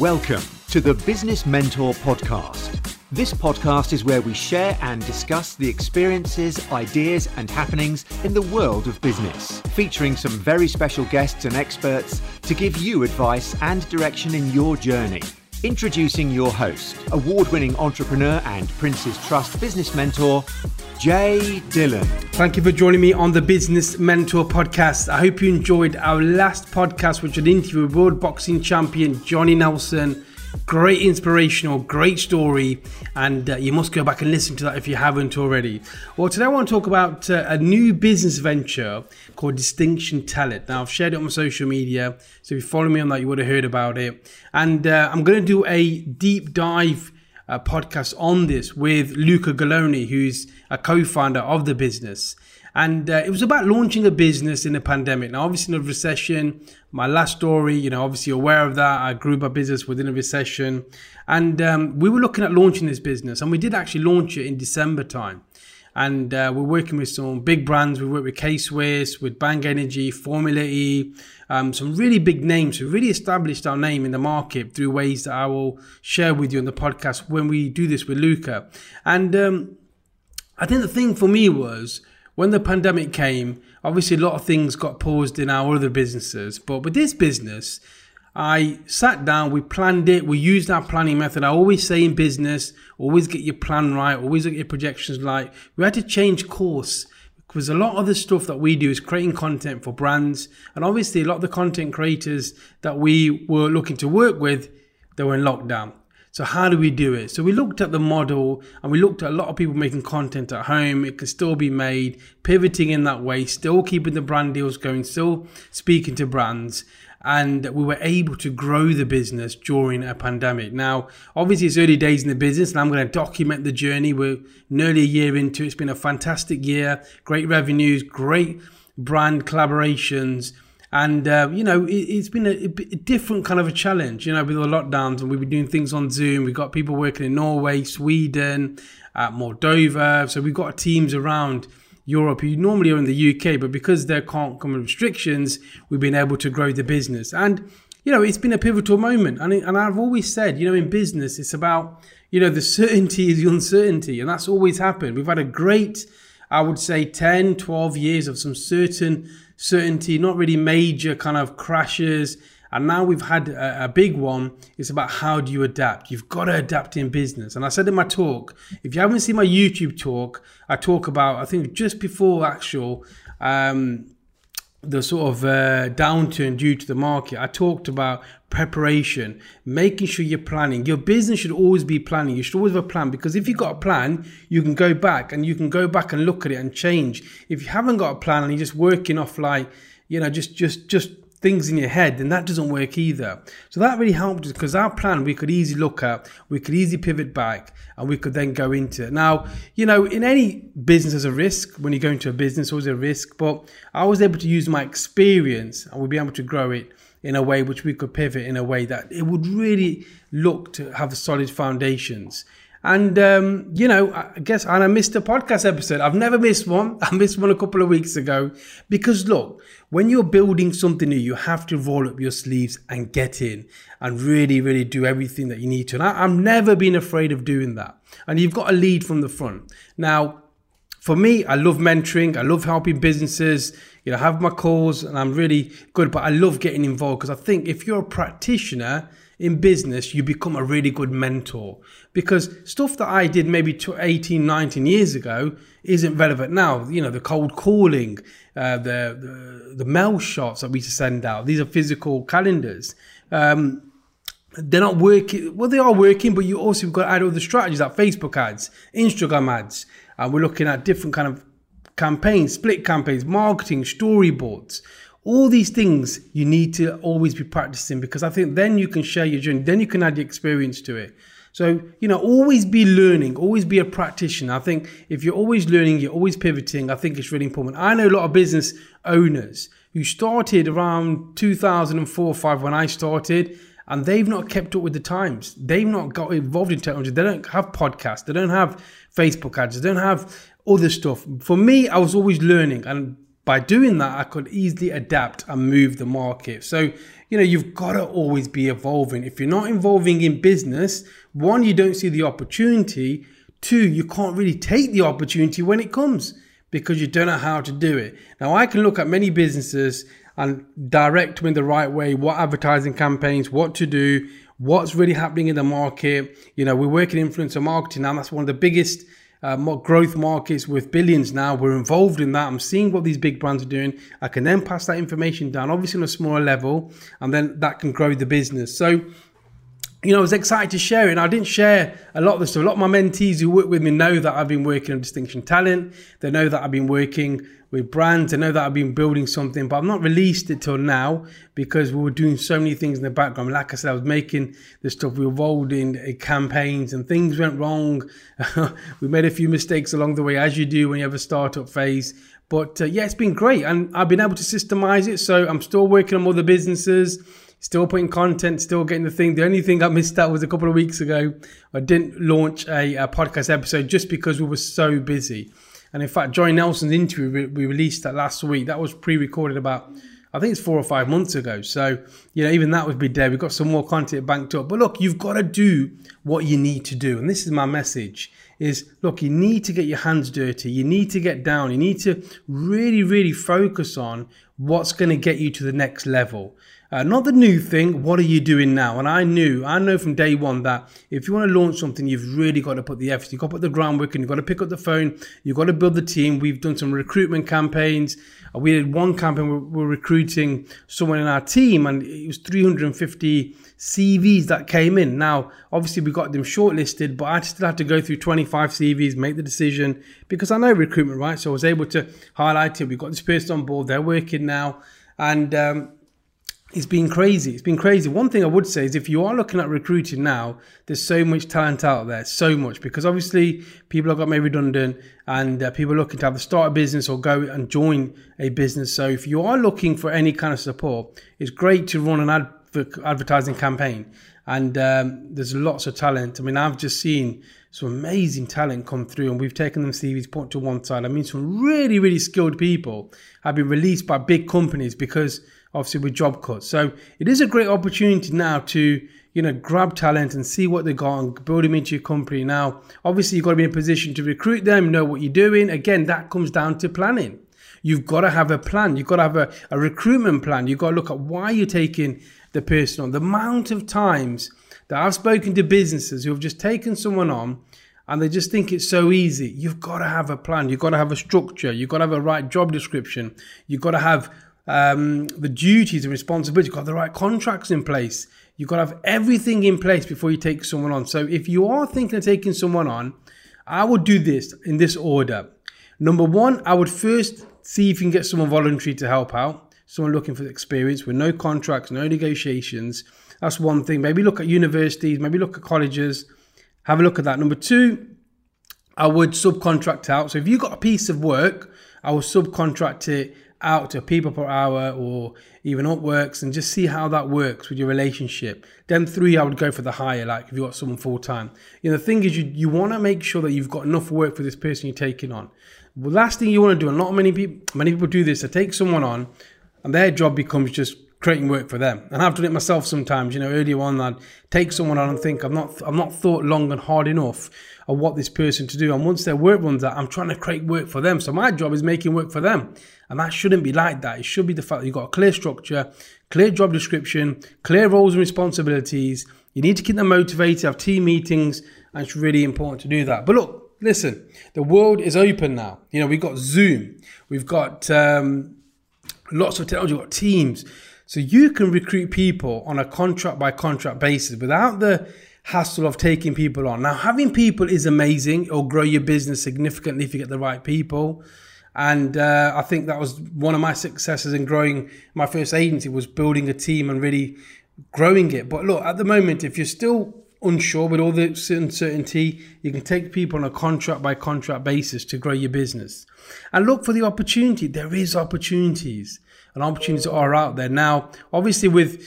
Welcome to the Business Mentor Podcast. This podcast is where we share and discuss the experiences, ideas, and happenings in the world of business, featuring some very special guests and experts to give you advice and direction in your journey. Introducing your host, award winning entrepreneur and Prince's Trust business mentor, Jay Dillon. Thank you for joining me on the Business Mentor podcast. I hope you enjoyed our last podcast, which was an interview with World Boxing Champion Johnny Nelson Great inspirational, great story, and uh, you must go back and listen to that if you haven't already. Well, today I want to talk about uh, a new business venture called Distinction Talent. Now, I've shared it on social media, so if you follow me on that, you would have heard about it. And uh, I'm going to do a deep dive uh, podcast on this with Luca Galoni, who's a co founder of the business. And uh, it was about launching a business in a pandemic. Now, obviously, in a recession, my last story, you know, obviously aware of that. I grew my business within a recession. And um, we were looking at launching this business. And we did actually launch it in December time. And uh, we're working with some big brands. We work with K Swiss, with Bang Energy, Formula E, um, some really big names who really established our name in the market through ways that I will share with you on the podcast when we do this with Luca. And um, I think the thing for me was, when the pandemic came, obviously a lot of things got paused in our other businesses. But with this business, I sat down, we planned it, we used our planning method. I always say in business, always get your plan right, always get your projections right. We had to change course because a lot of the stuff that we do is creating content for brands. And obviously, a lot of the content creators that we were looking to work with, they were in lockdown. So how do we do it? So we looked at the model and we looked at a lot of people making content at home. It can still be made, pivoting in that way, still keeping the brand deals going, still speaking to brands. And we were able to grow the business during a pandemic. Now, obviously, it's early days in the business, and I'm going to document the journey. We're nearly a year into it. It's been a fantastic year, great revenues, great brand collaborations and uh, you know it, has been a, a, different kind of a challenge you know with the lockdowns. And we've been doing things on zoom. We've got people working in norway sweden uh, moldova. So we've got teams around europe who normally are in the uk but because there can't come restrictions we've been able to grow the business. And you know it's been a pivotal moment. And, it, and i've always said you know in business it's about you know the certainty is the uncertainty. And that's always happened. We've had a great i would say 10 12 years of some certain certainty, not really major kind of crashes. And now we've had a, a, big one. It's about how do you adapt? You've got to adapt in business. And I said in my talk, if you haven't seen my YouTube talk, I talk about, I think just before actual, um, the sort of uh, downturn due to the market, I talked about preparation, making sure you're planning. Your business should always be planning. You should always have a plan because if you've got a plan, you can go back and you can go back and look at it and change. If you haven't got a plan and you're just working off like, you know, just just just things in your head, then that doesn't work either. So that really helped us because our plan we could easily look at, we could easily pivot back, and we could then go into it. Now, you know, in any business, there's a risk when you go into a business, always a risk, but I was able to use my experience and we'll be able to grow it in a way which we could pivot in a way that it would really look to have solid foundations. And um, you know, I guess and I missed a podcast episode. I've never missed one. I missed one a couple of weeks ago because look, when you're building something new, you have to roll up your sleeves and get in and really, really do everything that you need to. And I, I've never been afraid of doing that. And you've got to lead from the front. Now, for me, I love mentoring. I love helping businesses. You know, have my calls, and I'm really good. But I love getting involved because I think if you're a practitioner in business, you become a really good mentor because stuff that I did maybe 18, 19 years ago isn't relevant now. You know, the cold calling, uh, the, the, the mail shots that we send out, these are physical calendars. Um, they're not working. Well, they are working, but you also got to add all the strategies like Facebook ads, Instagram ads. And we're looking at different kind of campaigns, split campaigns, marketing, storyboards all these things you need to always be practicing because I think then you can share your journey, then you can add your experience to it. So, you know, always be learning, always be a practitioner. I think if you're always learning, you're always pivoting, I think it's really important. I know a lot of business owners who started around 2004 5 when I started, and they've not kept up with the times. They've not got involved in technology. They don't have podcasts, they don't have Facebook ads, they don't have other stuff. For me, I was always learning and by doing that, I could easily adapt and move the market. So, you know, you've got to always be evolving. If you're not evolving in business, one, you don't see the opportunity. Two, you can't really take the opportunity when it comes because you don't know how to do it. Now, I can look at many businesses and direct them in the right way what advertising campaigns, what to do, what's really happening in the market. You know, we're working influencer marketing now. That's one of the biggest uh, growth markets with billions now. We're involved in that. I'm seeing what these big brands are doing. I can then pass that information down, obviously on a smaller level, and then that can grow the business. So, you know, I was excited to share it. And I didn't share a lot of the stuff. A lot of my mentees who work with me know that I've been working on Distinction Talent. They know that I've been working with brands. They know that I've been building something, but I've not released it till now because we were doing so many things in the background. Like I said, I was making the stuff, we involved in uh, campaigns and things went wrong. we made a few mistakes along the way, as you do when you have a startup phase. But uh, yeah, it's been great. And I've been able to systemize it. So I'm still working on other businesses still putting content, still getting the thing. The only thing I missed out was a couple of weeks ago. I didn't launch a, a podcast episode just because we were so busy. And in fact, Johnny Nelson's interview we, released that last week. That was pre-recorded about, I think it's four or five months ago. So you know, even that would be dead. We've got some more content banked up. But look, you've got to do what you need to do, and this is my message: is look, you need to get your hands dirty. You need to get down. You need to really, really focus on what's going to get you to the next level. Uh, not the new thing, what are you doing now? And I knew, I know from day one that if you want to launch something, you've really got to put the effort, you've got to put the groundwork and you've got to pick up the phone, you've got to build the team. We've done some recruitment campaigns. Uh, we did one campaign, we're, we're recruiting someone in our team, and it was 350 CVs that came in. Now, obviously, we got them shortlisted, but I still had to go through 25 CVs, make the decision because I know recruitment, right? So I was able to highlight it. We've got this person on board, they're working now. And um, it's been crazy. It's been crazy. One thing I would say is if you are looking at recruiting now, there's so much talent out there, so much, because obviously people have got made redundant and uh, people are looking to a start a business or go and join a business. So if you are looking for any kind of support, it's great to run an ad- advertising campaign. And um, there's lots of talent. I mean, I've just seen some amazing talent come through, and we've taken them CVs, put to one side. I mean, some really, really skilled people have been released by big companies because obviously with job cuts. So it is a great opportunity now to you know grab talent and see what they got and build them into your company. Now, obviously you've got to be in a position to recruit them, know what you're doing. Again, that comes down to planning. You've got to have a plan. You've got to have a, a recruitment plan. You've got to look at why you're taking the person on. The amount of times that I've spoken to businesses who have just taken someone on and they just think it's so easy. You've got to have a plan. You've got to have a structure. You've got to have a right job description. You've got to have um, the duties and responsibilities. You've got the right contracts in place. You've got to have everything in place before you take someone on. So if you are thinking of taking someone on, I would do this in this order. Number one, I would first see if you can get someone voluntary to help out, someone looking for experience with no contracts, no negotiations. That's one thing. Maybe look at universities, maybe look at colleges, have a look at that. Number two, I would subcontract out. So if you've got a piece of work, I will subcontract it out to people per hour or even Upworks and just see how that works with your relationship. Then three, I would go for the higher, like if you got someone full time. You know, the thing is you, you want to make sure that you've got enough work for this person you're taking on. The last thing you want to do, and not many people many people do this, they take someone on and their job becomes just creating work for them. And I've done it myself sometimes. You know, earlier on, I'd take someone on and think I've not I've not thought long and hard enough of what this person to do. And once their work runs out, I'm trying to create work for them. So my job is making work for them. And that shouldn't be like that. It should be the fact that you've got a clear structure, clear job description, clear roles and responsibilities. You need to keep them motivated, have team meetings, and it's really important to do that. But look, listen, the world is open now. You know, we've got Zoom, we've got um, lots of technology, we've got Teams. So you can recruit people on a contract by contract basis without the hassle of taking people on. Now, having people is amazing. It'll grow your business significantly if you get the right people. And uh, I think that was one of my successes in growing my first agency was building a team and really growing it. But look, at the moment, if you're still unsure with all the uncertainty, you can take people on a contract by contract basis to grow your business. And look for the opportunity. There is opportunities and opportunities are out there. Now, obviously with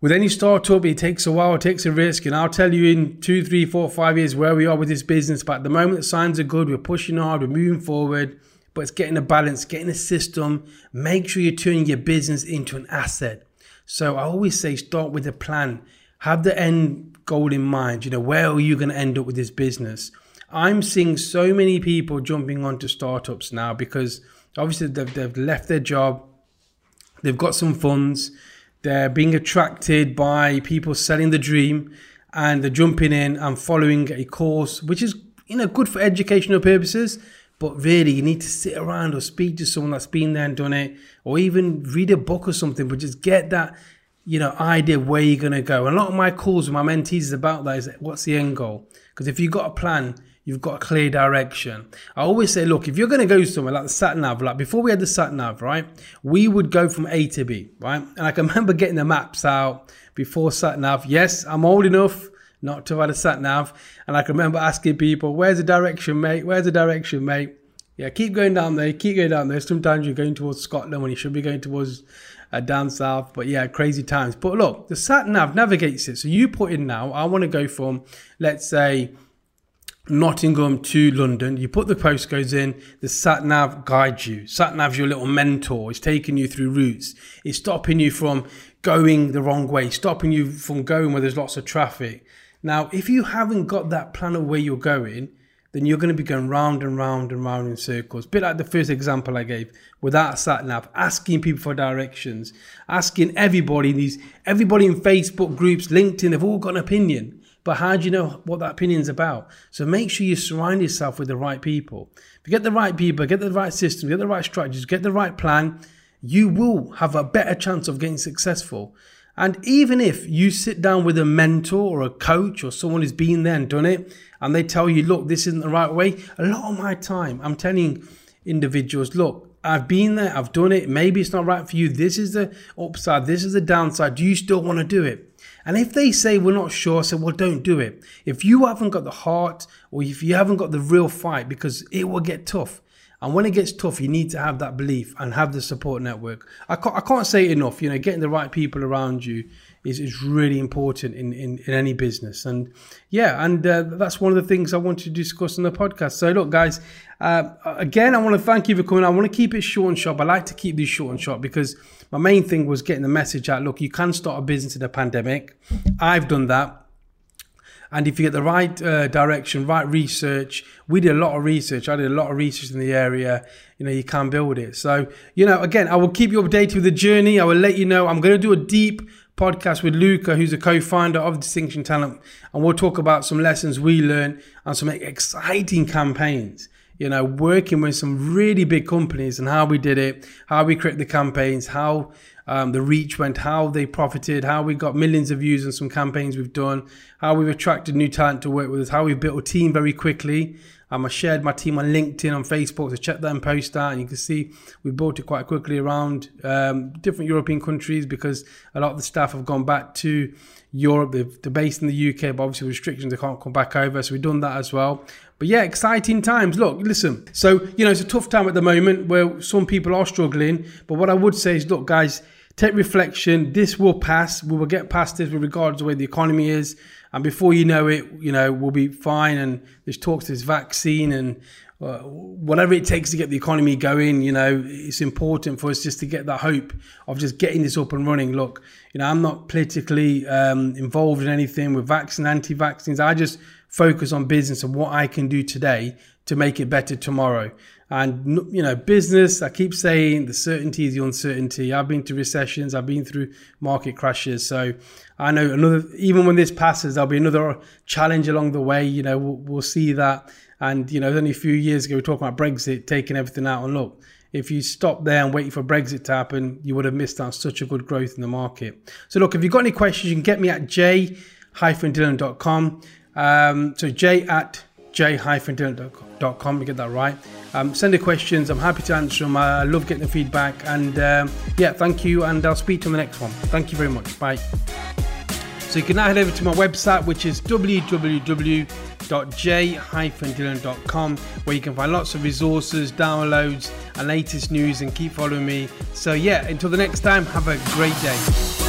with any startup, it takes a while, it takes a risk, and I'll tell you in two, three, four, five years where we are with this business. But at the moment, the signs are good. We're pushing hard, we're moving forward. but it's getting a balance, getting a system. Make sure you're turning your business into an asset. So I always say start with a plan. Have the end goal in mind. You know, where are you going to end up with this business? I'm seeing so many people jumping onto startups now because obviously they've, they've left their job, they've got some funds, they're being attracted by people selling the dream, and they're jumping in and following a course, which is you know good for educational purposes. But really, you need to sit around or speak to someone that's been there and done it, or even read a book or something. But just get that you know idea where you're going to go. And a lot of my calls with my mentees is about that. Is what's the end goal? Because if you've got a plan, You've got a clear direction. I always say, look, if you're going to go somewhere like the sat nav, like before we had the sat nav, right? We would go from A to B, right? And I can remember getting the maps out before sat nav. Yes, I'm old enough not to have had a sat nav, and I can remember asking people, "Where's the direction, mate? Where's the direction, mate?" Yeah, keep going down there. Keep going down there. Sometimes you're going towards Scotland when you should be going towards uh, down south. But yeah, crazy times. But look, the sat nav navigates it. So you put in now. I want to go from, let's say Nottingham to London. You put the postcodes in, the sat nav guides you. Sat nav's your little mentor. It's taking you through routes. It's stopping you from going the wrong way, stopping you from going where there's lots of traffic. Now, if you haven't got that plan of where you're going, then you're going to be going round and round and round in circles. A bit like the first example I gave without sat nav, asking people for directions, asking everybody these everybody in Facebook groups, LinkedIn, they've all got an opinion. But how do you know what that opinion's about? So make sure you surround yourself with the right people. If you get the right people, get the right system, get the right strategies, get the right plan, you will have a better chance of getting successful. And even if you sit down with a mentor or a coach or someone who's been there and done it, and they tell you, look, this isn't the right way, a lot of my time, I'm telling individuals, look, I've been there, I've done it, maybe it's not right for you. This is the upside, this is the downside. Do you still want to do it? And if they say we're not sure, say, well, don't do it. If you haven't got the heart or if you haven't got the real fight, because it will get tough. And when it gets tough, you need to have that belief and have the support network. I can't, I can't say enough. You know, getting the right people around you is, is really important in, in, in any business. And yeah, and uh, that's one of the things I wanted to discuss on the podcast. So look, guys, uh, again, I want to thank you for coming. I want to keep it short and sharp. I like to keep these short and sharp because my main thing was getting the message out. Look, you can start a business in a pandemic. I've done that. And if you get the right uh, direction, right research, we did a lot of research. I did a lot of research in the area. You know, you can build it. So, you know, again, I will keep you updated with the journey. I will let you know. I'm going to do a deep podcast with Luca, who's a co-founder of Distinction Talent, and we'll talk about some lessons we learned and some exciting campaigns. You know, working with some really big companies and how we did it, how we create the campaigns, how um, the reach went, how they profited, how we got millions of views on some campaigns we've done, how we've attracted new talent to work with us, how we've built a team very quickly. Um, I shared my team on LinkedIn, on Facebook, so check that and post that. And you can see we built it quite quickly around um, different European countries because a lot of the staff have gone back to Europe. They're, they're based in the UK, but obviously restrictions, they can't come back over. So we've done that as well. But yeah, exciting times. Look, listen. So, you know, it's a tough time at the moment where some people are struggling. But what I would say is, look, guys, take reflection. This will pass. We will get past this with regards to where the economy is. And before you know it, you know, we'll be fine. And there's talks this vaccine and uh, whatever it takes to get the economy going, you know, it's important for us just to get that hope of just getting this up and running. Look, you know, I'm not politically um, involved in anything with vaccine, anti-vaccines. I just focus on business and what I can do today to make it better tomorrow. And you know, business. I keep saying the certainty is the uncertainty. I've been through recessions. I've been through market crashes. So I know another. Even when this passes, there'll be another challenge along the way. You know, we'll, we'll see that. And you know, only a few years ago we were talking about Brexit taking everything out. And look, if you stop there and wait for Brexit to happen, you would have missed out such a good growth in the market. So look, if you've got any questions, you can get me at j-dylan.com. Um, so j at j-dylan.com, you get that right. Um, send the questions. I'm happy to answer them. I love getting the feedback. And um, yeah, thank you. And I'll speak to you on the next one. Thank you very much. Bye. So you can now head over to my website, which is www.j-dylan.com, where you can find lots of resources, downloads, and latest news, and keep following me. So yeah, until the next time, have a great day.